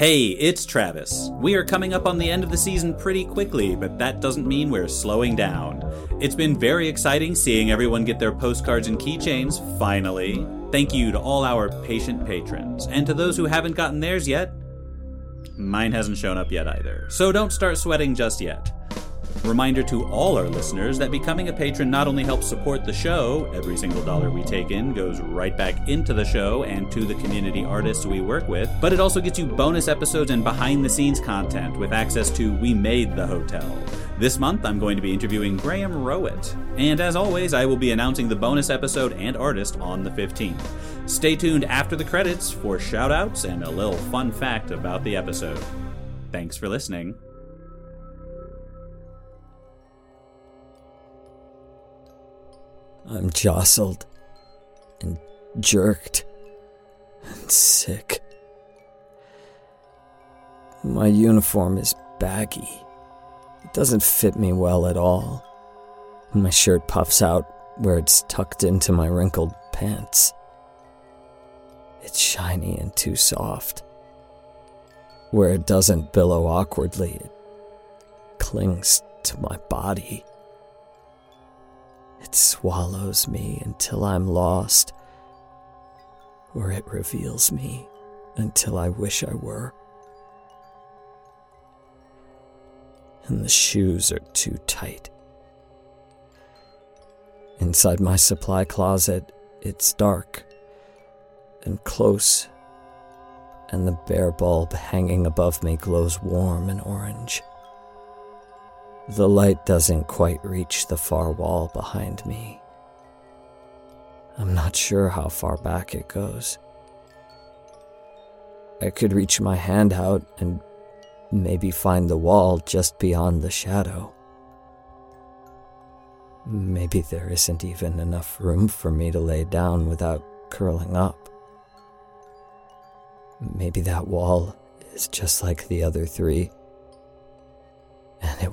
Hey, it's Travis. We are coming up on the end of the season pretty quickly, but that doesn't mean we're slowing down. It's been very exciting seeing everyone get their postcards and keychains, finally. Thank you to all our patient patrons, and to those who haven't gotten theirs yet. Mine hasn't shown up yet either, so don't start sweating just yet. Reminder to all our listeners that becoming a patron not only helps support the show, every single dollar we take in goes right back into the show and to the community artists we work with, but it also gets you bonus episodes and behind the scenes content with access to We Made the Hotel. This month, I'm going to be interviewing Graham Rowat. And as always, I will be announcing the bonus episode and artist on the 15th. Stay tuned after the credits for shoutouts and a little fun fact about the episode. Thanks for listening. I'm jostled and jerked and sick. My uniform is baggy. It doesn't fit me well at all. My shirt puffs out where it's tucked into my wrinkled pants. It's shiny and too soft. Where it doesn't billow awkwardly, it clings to my body. It swallows me until I'm lost, or it reveals me until I wish I were. And the shoes are too tight. Inside my supply closet, it's dark and close, and the bare bulb hanging above me glows warm and orange. The light doesn't quite reach the far wall behind me. I'm not sure how far back it goes. I could reach my hand out and maybe find the wall just beyond the shadow. Maybe there isn't even enough room for me to lay down without curling up. Maybe that wall is just like the other three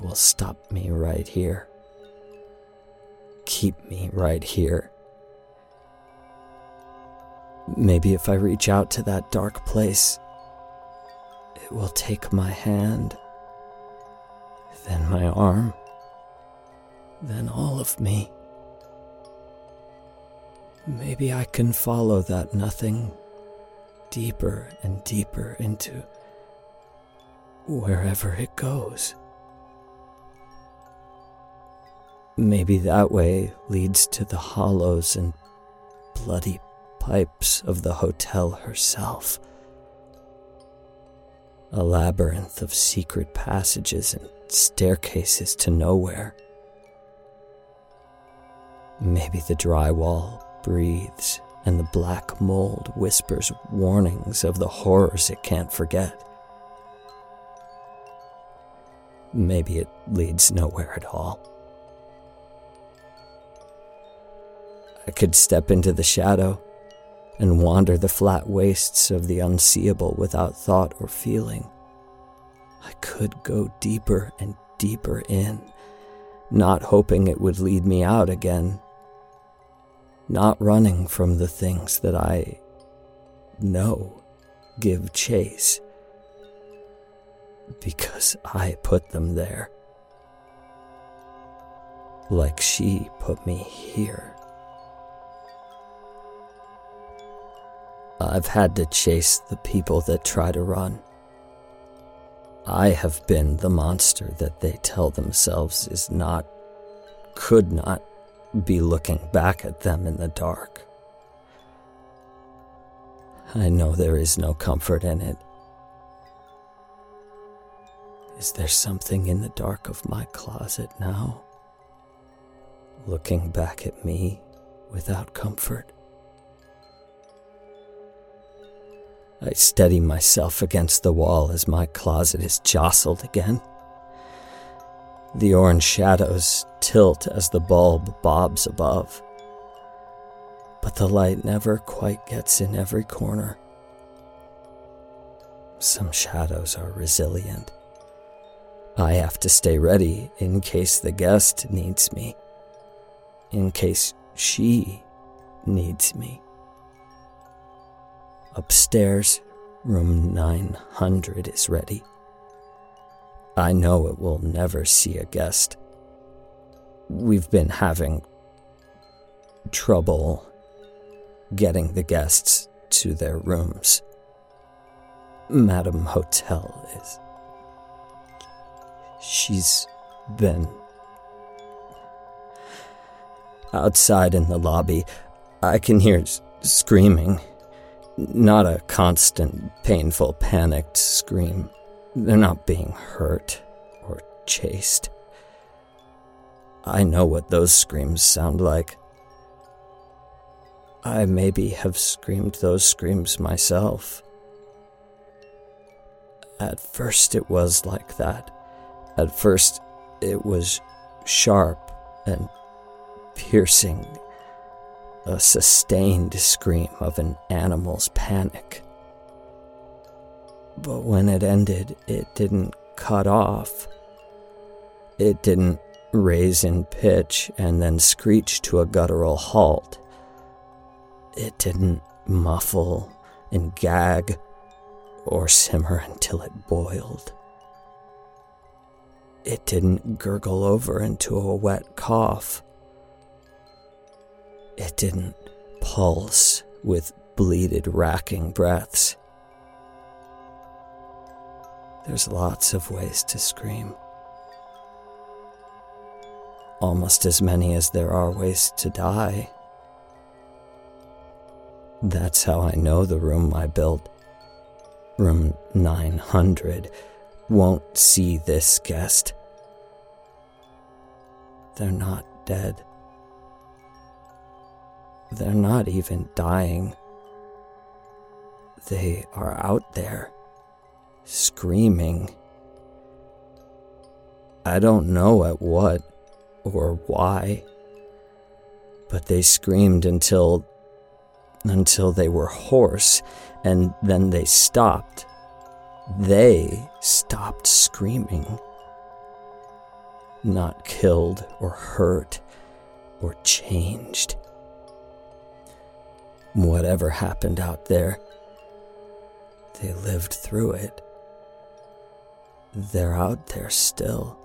will stop me right here. Keep me right here. Maybe if I reach out to that dark place, it will take my hand, then my arm, then all of me. Maybe I can follow that nothing deeper and deeper into wherever it goes. Maybe that way leads to the hollows and bloody pipes of the hotel herself. A labyrinth of secret passages and staircases to nowhere. Maybe the drywall breathes and the black mold whispers warnings of the horrors it can't forget. Maybe it leads nowhere at all. I could step into the shadow and wander the flat wastes of the unseeable without thought or feeling. I could go deeper and deeper in, not hoping it would lead me out again, not running from the things that I know give chase, because I put them there, like she put me here. Uh, I've had to chase the people that try to run. I have been the monster that they tell themselves is not, could not be looking back at them in the dark. I know there is no comfort in it. Is there something in the dark of my closet now? Looking back at me without comfort? I steady myself against the wall as my closet is jostled again. The orange shadows tilt as the bulb bobs above. But the light never quite gets in every corner. Some shadows are resilient. I have to stay ready in case the guest needs me, in case she needs me. Upstairs, room 900 is ready. I know it will never see a guest. We've been having trouble getting the guests to their rooms. Madame Hotel is. She's been. Outside in the lobby, I can hear screaming. Not a constant, painful, panicked scream. They're not being hurt or chased. I know what those screams sound like. I maybe have screamed those screams myself. At first, it was like that. At first, it was sharp and piercing, a sustained scream of an animal's panic. But when it ended, it didn't cut off. It didn't raise in pitch and then screech to a guttural halt. It didn't muffle and gag or simmer until it boiled. It didn't gurgle over into a wet cough. It didn't pulse with bleated, racking breaths. There's lots of ways to scream. Almost as many as there are ways to die. That's how I know the room I built, room 900, won't see this guest. They're not dead. They're not even dying. They are out there, screaming. I don't know at what or why, but they screamed until until they were hoarse, and then they stopped. They stopped screaming. Not killed or hurt or changed. Whatever happened out there, they lived through it. They're out there still.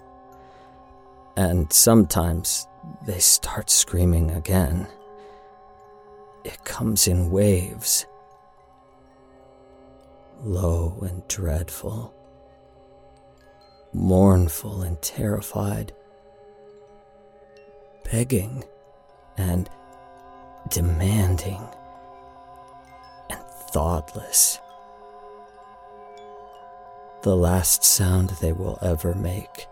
And sometimes they start screaming again. It comes in waves, low and dreadful, mournful and terrified, begging and demanding and thoughtless. The last sound they will ever make,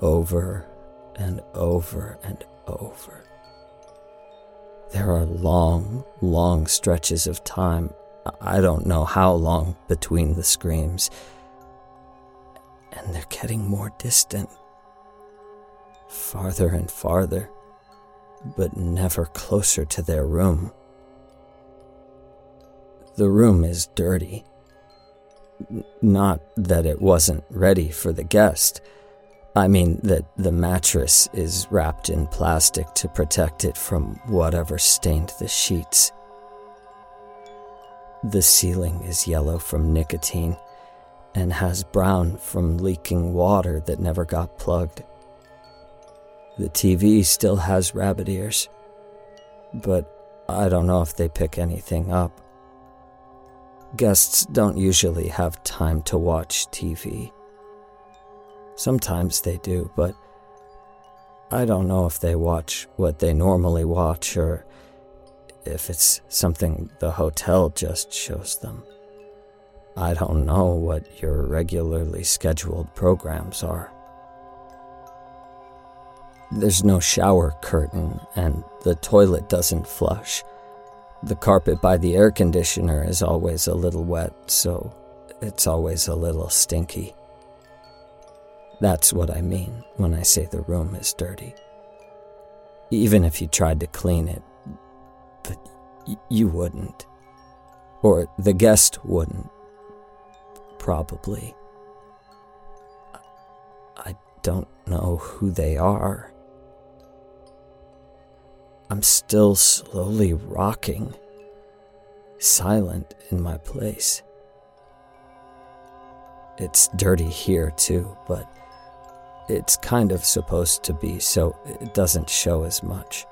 over and over and over. There are long, long stretches of time, I don't know how long, between the screams. And they're getting more distant. Farther and farther, but never closer to their room. The room is dirty. Not that it wasn't ready for the guest I mean that the mattress is wrapped in plastic to protect it from whatever stained the sheets. The ceiling is yellow from nicotine and has brown from leaking water that never got plugged. The TV still has rabbit ears, but I don't know if they pick anything up. Guests don't usually have time to watch TV. Sometimes they do, but I don't know if they watch what they normally watch or if it's something the hotel just shows them. I don't know what your regularly scheduled programs are. There's no shower curtain, and the toilet doesn't flush. The carpet by the air conditioner is always a little wet, so it's always a little stinky. That's what I mean when I say the room is dirty. Even if you tried to clean it, but y- you wouldn't. Or the guest wouldn't. Probably. I don't know who they are. I'm still slowly rocking, silent in my place. It's dirty here too, but it's kind of supposed to be so it doesn't show as much.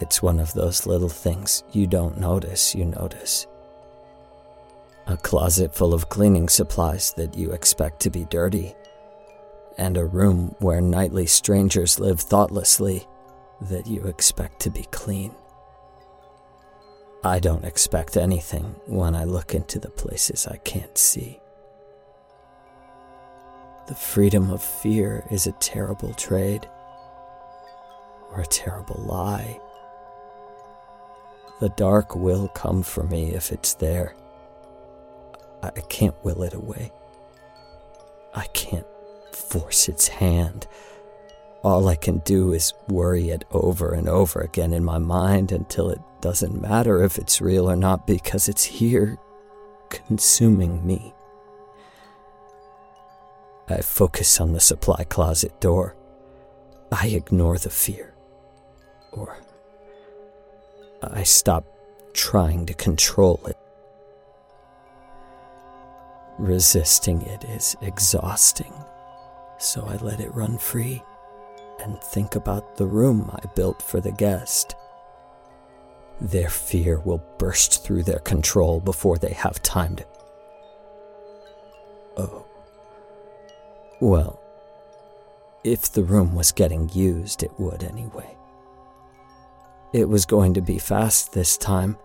It's one of those little things you don't notice, you notice. A closet full of cleaning supplies that you expect to be dirty, and a room where nightly strangers live thoughtlessly that you expect to be clean. I don't expect anything when I look into the places I can't see. The freedom of fear is a terrible trade or a terrible lie. The dark will come for me if it's there. I can't will it away. I can't force its hand. All I can do is worry it over and over again in my mind until it doesn't matter if it's real or not because it's here, consuming me. I focus on the supply closet door. I ignore the fear. Or I stop trying to control it. Resisting it is exhausting, so I let it run free and think about the room I built for the guest. Their fear will burst through their control before they have time to. Oh. Well, if the room was getting used, it would anyway. It was going to be fast this time.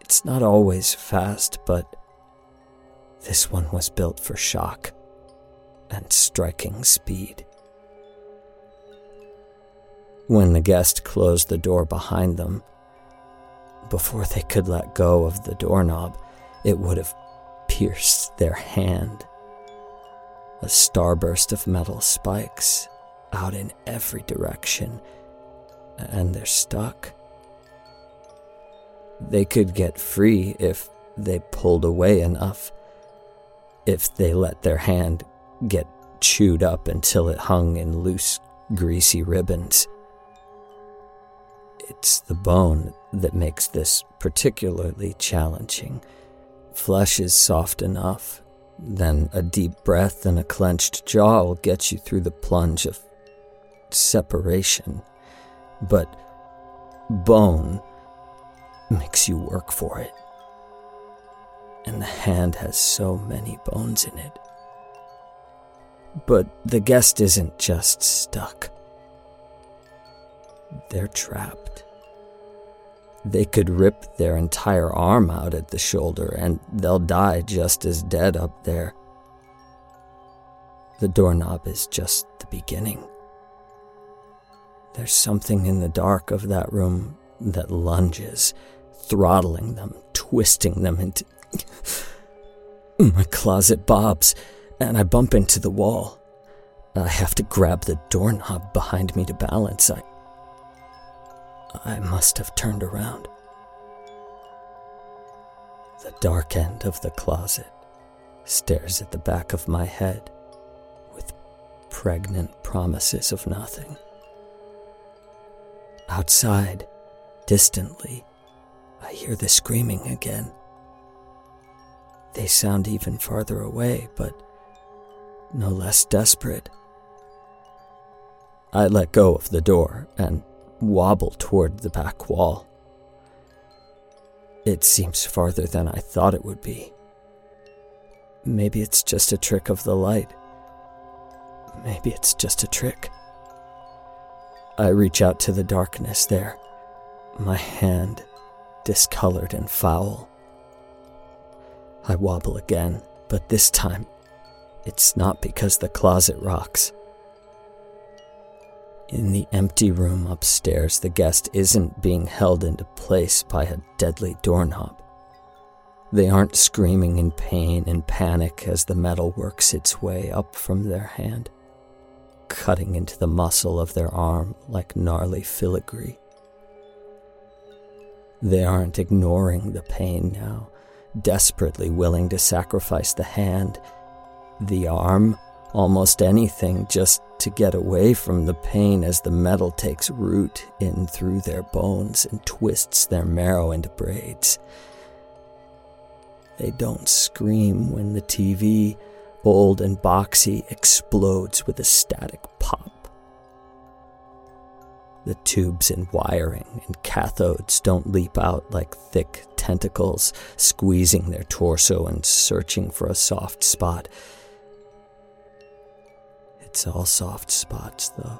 It's not always fast, but this one was built for shock and striking speed. When the guest closed the door behind them, before they could let go of the doorknob, it would have pierced their hand. A starburst of metal spikes out in every direction, and they're stuck. They could get free if they pulled away enough, if they let their hand get chewed up until it hung in loose, greasy ribbons. It's the bone that makes this particularly challenging. Flesh is soft enough, then a deep breath and a clenched jaw will get you through the plunge of separation. But bone makes you work for it. And the hand has so many bones in it. But the guest isn't just stuck. They're trapped. They could rip their entire arm out at the shoulder and they'll die just as dead up there. The doorknob is just the beginning. There's something in the dark of that room that lunges, throttling them, twisting them into. My closet bobs, and I bump into the wall. I have to grab the doorknob behind me to balance. I I must have turned around. The dark end of the closet stares at the back of my head with pregnant promises of nothing. Outside, distantly, I hear the screaming again. They sound even farther away, but no less desperate. I let go of the door and wobble toward the back wall. It seems farther than I thought it would be. Maybe it's just a trick of the light. Maybe it's just a trick. I reach out to the darkness there, my hand discolored and foul. I wobble again, but this time it's not because the closet rocks. In the empty room upstairs, the guest isn't being held into place by a deadly doorknob. They aren't screaming in pain and panic as the metal works its way up from their hand, cutting into the muscle of their arm like gnarly filigree. They aren't ignoring the pain now, desperately willing to sacrifice the hand, the arm, almost anything just to get away from the pain as the metal takes root in through their bones and twists their marrow into braids. They don't scream when the TV, old and boxy, explodes with a static pop. The tubes and wiring and cathodes don't leap out like thick tentacles, squeezing their torso and searching for a soft spot. It's all soft spots, though.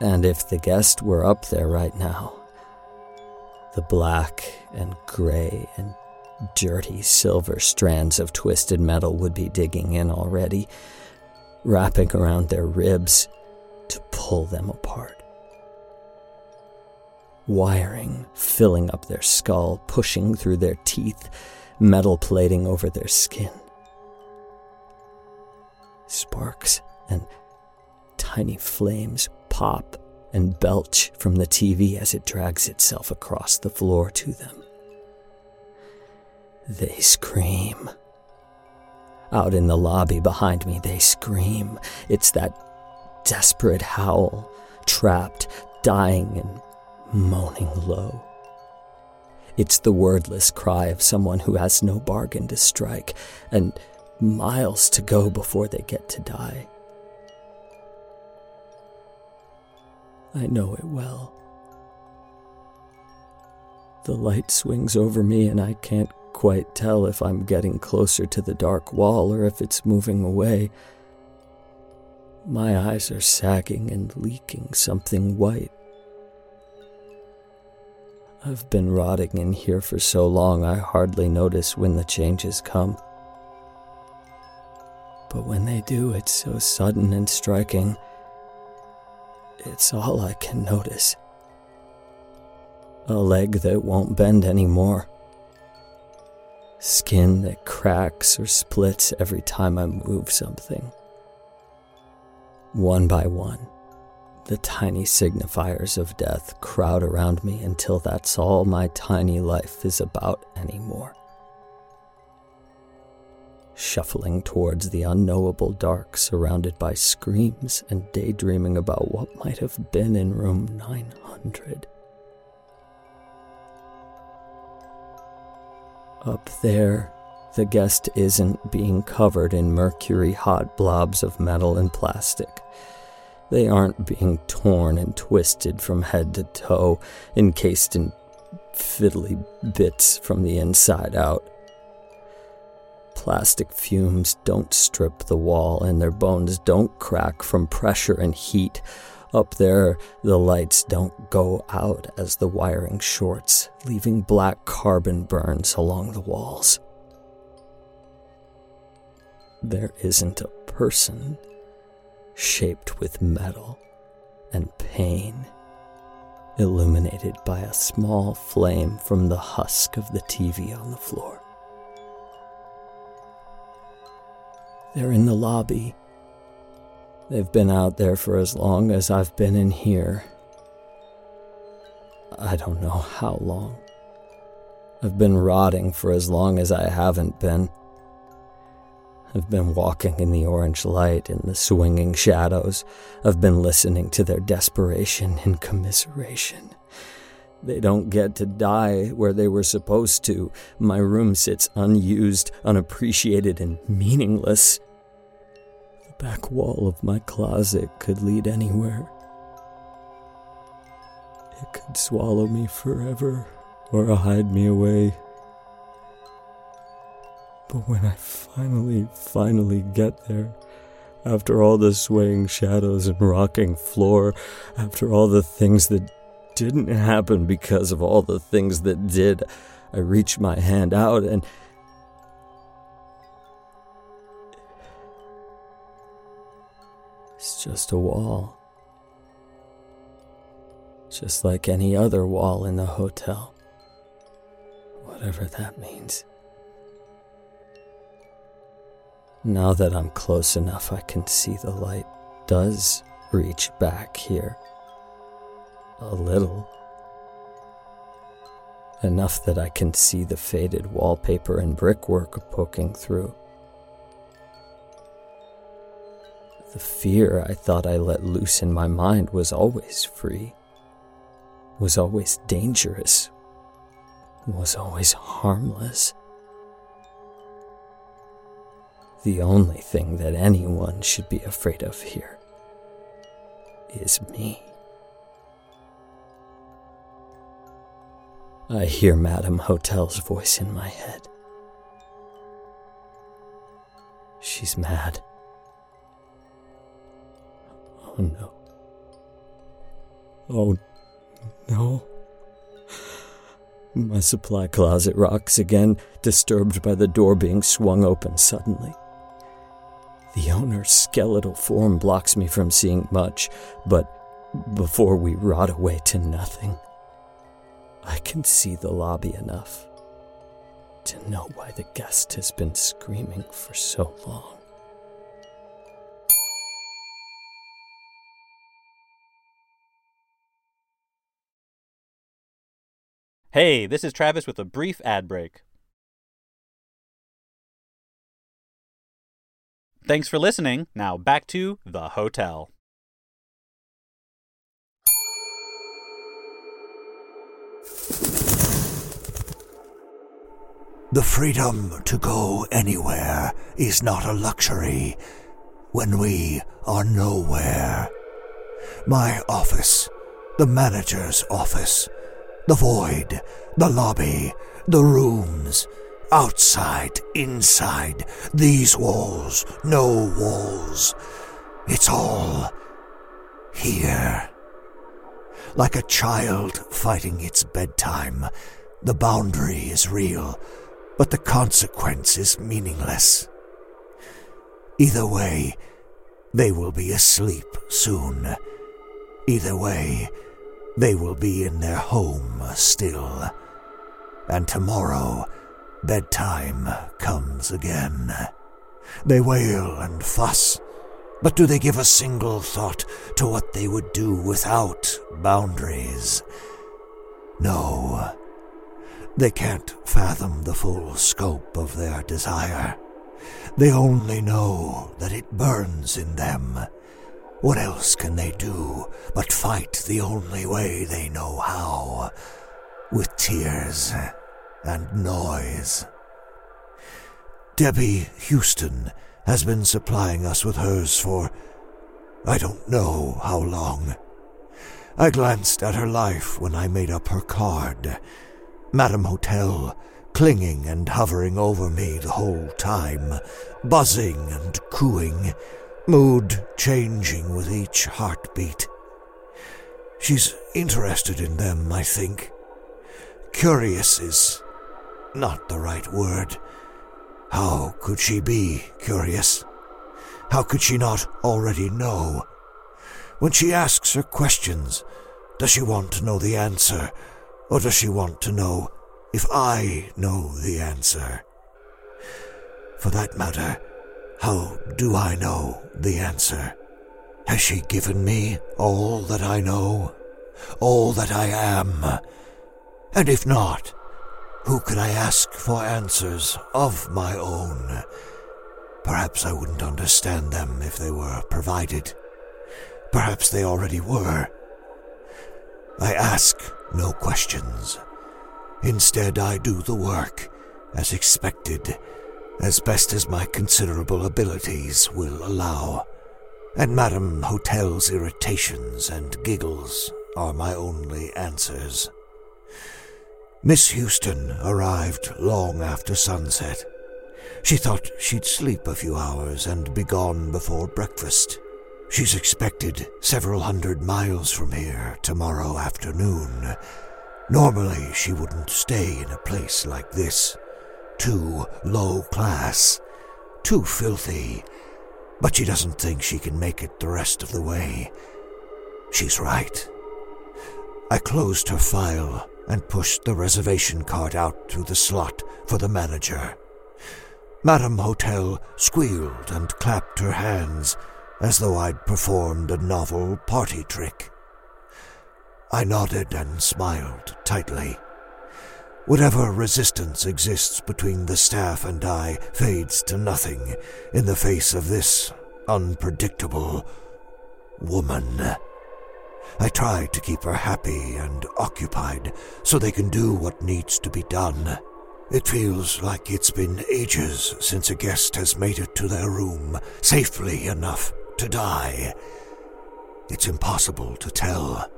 And if the guest were up there right now, the black and gray and dirty silver strands of twisted metal would be digging in already, wrapping around their ribs to pull them apart. Wiring filling up their skull, pushing through their teeth, metal plating over their skin. Sparks and tiny flames pop and belch from the TV as it drags itself across the floor to them. They scream. Out in the lobby behind me, they scream. It's that desperate howl, trapped, dying, and moaning low. It's the wordless cry of someone who has no bargain to strike and miles to go before they get to die. I know it well. The light swings over me, and I can't quite tell if I'm getting closer to the dark wall or if it's moving away. My eyes are sagging and leaking something white. I've been rotting in here for so long I hardly notice when the changes come. But when they do, it's so sudden and striking. It's all I can notice. A leg that won't bend anymore. Skin that cracks or splits every time I move something. One by one, the tiny signifiers of death crowd around me until that's all my tiny life is about anymore shuffling towards the unknowable dark, surrounded by screams and daydreaming about what might have been in room 900. Up there, the guest isn't being covered in mercury hot blobs of metal and plastic. They aren't being torn and twisted from head to toe, encased in fiddly bits from the inside out. Plastic fumes don't strip the wall, and their bones don't crack from pressure and heat. Up there, the lights don't go out as the wiring shorts, leaving black carbon burns along the walls. There isn't a person shaped with metal and pain, illuminated by a small flame from the husk of the TV on the floor. They're in the lobby. They've been out there for as long as I've been in here. I don't know how long. I've been rotting for as long as I haven't been. I've been walking in the orange light in the swinging shadows. I've been listening to their desperation and commiseration. They don't get to die where they were supposed to. My room sits unused, unappreciated, and meaningless The back wall of my closet could lead anywhere. It could swallow me forever or hide me away. But when I finally, finally get there, after all the swaying shadows and rocking floor, after all the things that didn't happen because of all the things that did, I reach my hand out and It's just a wall. Just like any other wall in the hotel. Whatever that means. Now that I'm close enough, I can see the light does reach back here. A little. Enough that I can see the faded wallpaper and brickwork poking through. The fear I thought I let loose in my mind was always free, was always dangerous, was always harmless. The only thing that anyone should be afraid of here is me. I hear Madame Hotel's voice in my head. She's mad. Oh no. Oh no. My supply closet rocks again, disturbed by the door being swung open suddenly. The owner's skeletal form blocks me from seeing much, but before we rot away to nothing, I can see the lobby enough to know why the guest has been screaming for so long. Hey, this is Travis with a brief ad break. Thanks for listening. Now back to the hotel. The freedom to go anywhere is not a luxury when we are nowhere. My office, the manager's office, the void, the lobby, the rooms, outside, inside, these walls, no walls. It's all here. Like a child fighting its bedtime, the boundary is real, but the consequence is meaningless. Either way, they will be asleep soon. Either way, they will be in their home still. And tomorrow, bedtime comes again. They wail and fuss, but do they give a single thought to what they would do without boundaries? No. They can't fathom the full scope of their desire. They only know that it burns in them. What else can they do but fight the only way they know how? With tears and noise. Debbie Houston has been supplying us with hers for I don't know how long. I glanced at her life when I made up her card. Madame Hotel, clinging and hovering over me the whole time, buzzing and cooing, mood changing with each heartbeat. She's interested in them, I think. Curious is not the right word. How could she be curious? How could she not already know? When she asks her questions, does she want to know the answer, or does she want to know if I know the answer? For that matter, how do I know the answer? Has she given me all that I know? All that I am? And if not, who could I ask for answers of my own? Perhaps I wouldn't understand them if they were provided. Perhaps they already were. I ask no questions. Instead, I do the work, as expected, as best as my considerable abilities will allow. And Madame Hotel's irritations and giggles are my only answers. Miss Houston arrived long after sunset. She thought she'd sleep a few hours and be gone before breakfast. She's expected several hundred miles from here tomorrow afternoon. Normally, she wouldn't stay in a place like this. Too low class. Too filthy. But she doesn't think she can make it the rest of the way. She's right. I closed her file and pushed the reservation card out through the slot for the manager. Madame Hotel squealed and clapped her hands as though I'd performed a novel party trick. I nodded and smiled tightly. Whatever resistance exists between the staff and I fades to nothing in the face of this unpredictable woman. I try to keep her happy and occupied so they can do what needs to be done. It feels like it's been ages since a guest has made it to their room safely enough to die. It's impossible to tell.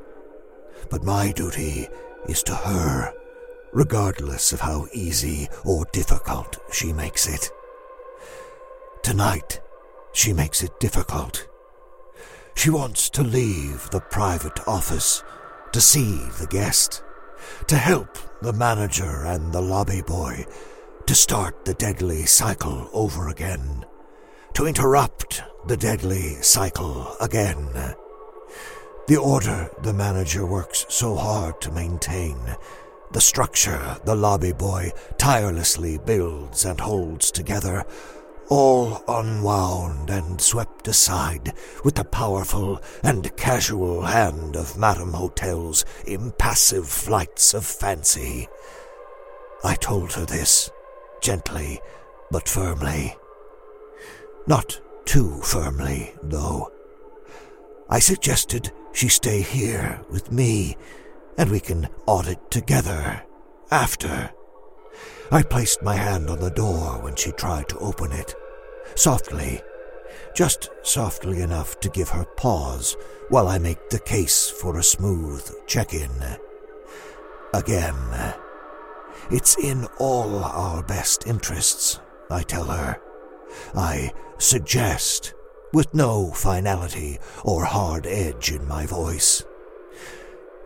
But my duty is to her, regardless of how easy or difficult she makes it. Tonight, she makes it difficult. She wants to leave the private office to see the guest, to help the manager and the lobby boy, to start the deadly cycle over again, to interrupt the deadly cycle again. The order the manager works so hard to maintain, the structure the lobby boy tirelessly builds and holds together, all unwound and swept aside with the powerful and casual hand of Madame Hotel's impassive flights of fancy. I told her this, gently but firmly. Not too firmly, though. I suggested she stay here with me, and we can audit together after. I placed my hand on the door when she tried to open it. Softly. Just softly enough to give her pause while I make the case for a smooth check in. Again. It's in all our best interests, I tell her. I suggest, with no finality or hard edge in my voice.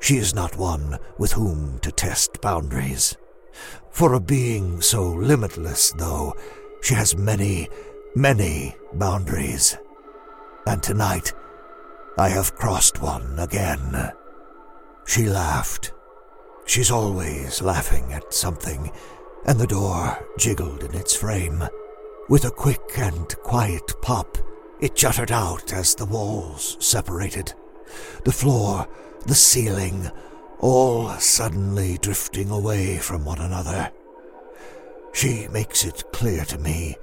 She is not one with whom to test boundaries. For a being so limitless, though, she has many, many boundaries. And tonight, I have crossed one again. She laughed. She's always laughing at something, and the door jiggled in its frame. With a quick and quiet pop, it jutted out as the walls separated. The floor, the ceiling, all suddenly drifting away from one another. She makes it clear to me,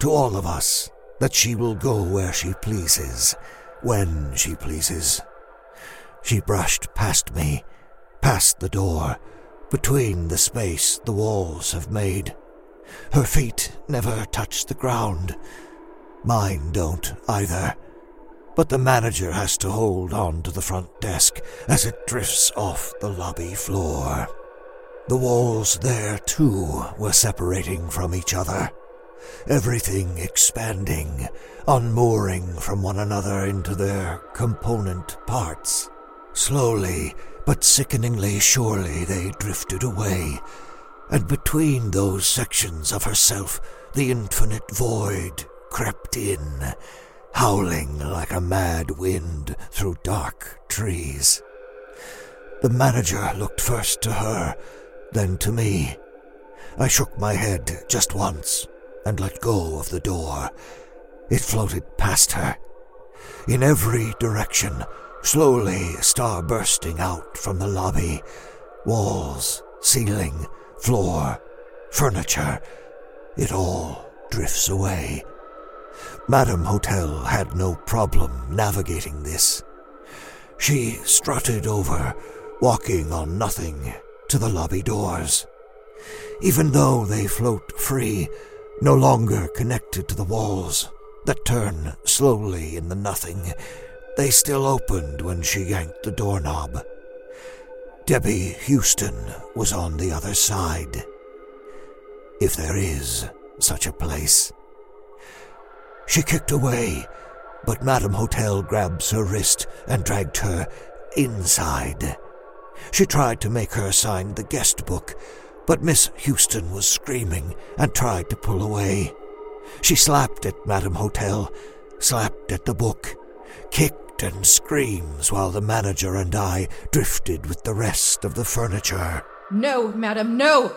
to all of us, that she will go where she pleases, when she pleases. She brushed past me, past the door, between the space the walls have made. Her feet never touch the ground. Mine don't either but the manager has to hold on to the front desk as it drifts off the lobby floor. The walls there, too, were separating from each other, everything expanding, unmooring from one another into their component parts. Slowly, but sickeningly surely, they drifted away, and between those sections of herself, the infinite void crept in howling like a mad wind through dark trees. The manager looked first to her, then to me. I shook my head just once and let go of the door. It floated past her. In every direction, slowly starbursting out from the lobby. Walls, ceiling, floor, furniture. It all drifts away Madame Hotel had no problem navigating this. She strutted over, walking on nothing, to the lobby doors. Even though they float free, no longer connected to the walls that turn slowly in the nothing, they still opened when she yanked the doorknob. Debbie Houston was on the other side. If there is such a place. She kicked away, but Madame Hotel grabs her wrist and dragged her inside. She tried to make her sign the guest book, but Miss Houston was screaming and tried to pull away. She slapped at Madame Hotel, slapped at the book, kicked and screams while the manager and I drifted with the rest of the furniture. No, madam, no!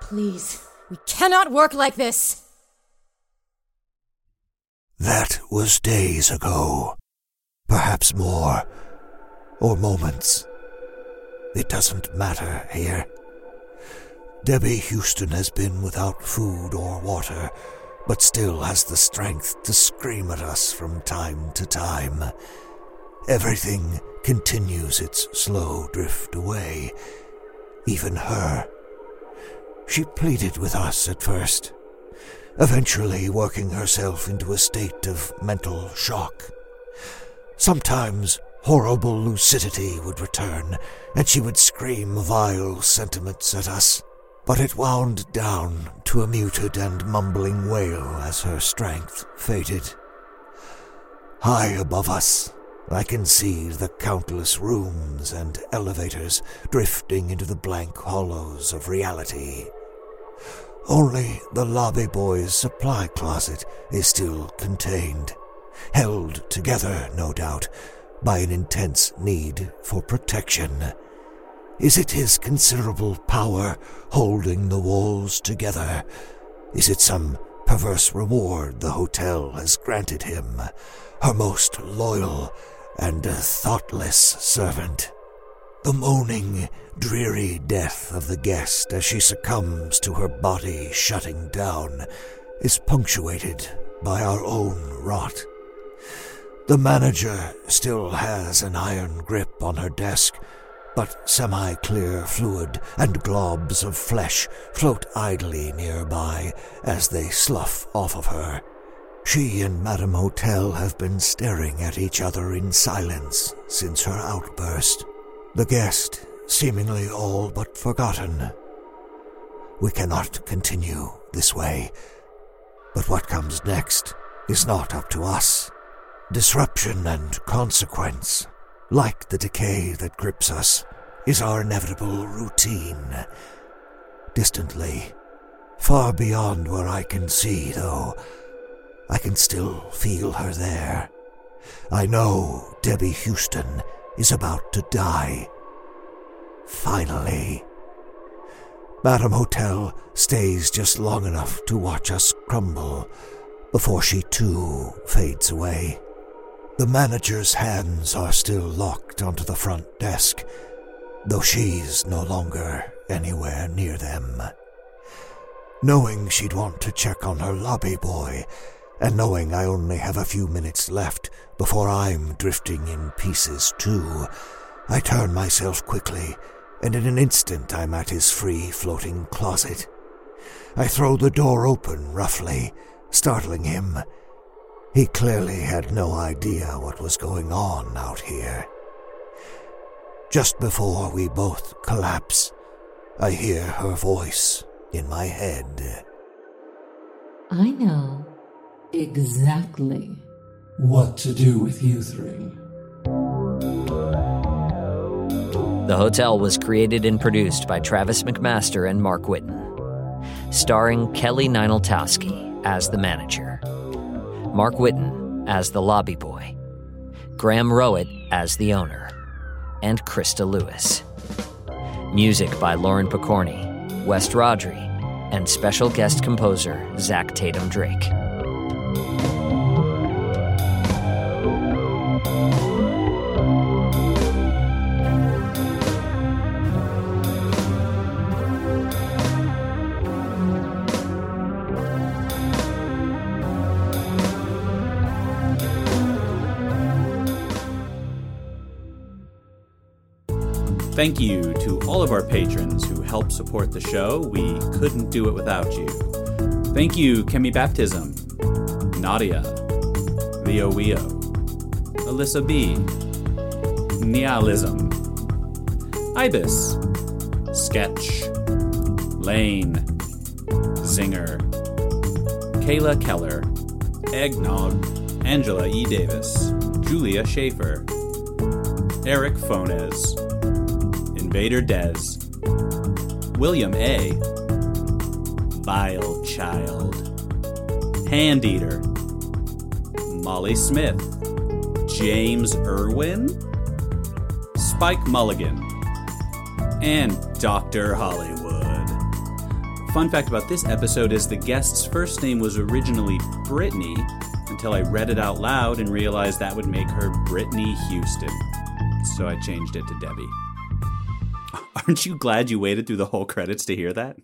Please, we cannot work like this! That was days ago. Perhaps more. Or moments. It doesn't matter here. Debbie Houston has been without food or water, but still has the strength to scream at us from time to time. Everything continues its slow drift away. Even her. She pleaded with us at first, eventually working herself into a state of mental shock. Sometimes horrible lucidity would return, and she would scream vile sentiments at us, but it wound down to a muted and mumbling wail as her strength faded. High above us, I can see the countless rooms and elevators drifting into the blank hollows of reality. Only the lobby boy's supply closet is still contained, held together, no doubt, by an intense need for protection. Is it his considerable power holding the walls together? Is it some perverse reward the hotel has granted him, her most loyal and thoughtless servant? The moaning, dreary death of the guest as she succumbs to her body shutting down is punctuated by our own rot. The manager still has an iron grip on her desk, but semi clear fluid and globs of flesh float idly nearby as they slough off of her. She and Madame Hotel have been staring at each other in silence since her outburst. The guest seemingly all but forgotten. We cannot continue this way, but what comes next is not up to us. Disruption and consequence, like the decay that grips us, is our inevitable routine. Distantly, far beyond where I can see, though, I can still feel her there. I know Debbie Houston is about to die. Finally. Madame Hotel stays just long enough to watch us crumble before she too fades away. The manager's hands are still locked onto the front desk, though she's no longer anywhere near them. Knowing she'd want to check on her lobby boy, and knowing I only have a few minutes left before I'm drifting in pieces too, I turn myself quickly, and in an instant I'm at his free floating closet. I throw the door open roughly, startling him he clearly had no idea what was going on out here. Just before we both collapse, I hear her voice in my head. I know exactly what to do with you three. The Hotel was created and produced by Travis McMaster and Mark Whitten, starring Kelly Nienaltowski as the manager. Mark Whitten as the lobby boy, Graham Rowat as the owner, and Christa Lewis. Music by Lauren Pokorney, West Rodri, and special guest composer Zach Tatom Drake. Thank you to all of our patrons who help support the show. We couldn't do it without you. Thank you, Kemi Baptism, Nadia, Leo Weo, Alyssa B, Nihilism, Ibis, Sketch, Lane, Zinger, Kayla Keller, Eggnog, Angela E. Davis, Julia Schaefer, Eric Fones, Invader Dez, William A., Vile Child, Hand Eater, Molly Smith, James Irwin, Spike Mulligan, and Dr. Hollywood. Fun fact about this episode is the guest's first name was originally Brittany until I read it out loud and realized that would make her Brittany Houston. So I changed it to Debbie. Aren't you glad you waited through the whole credits to hear that?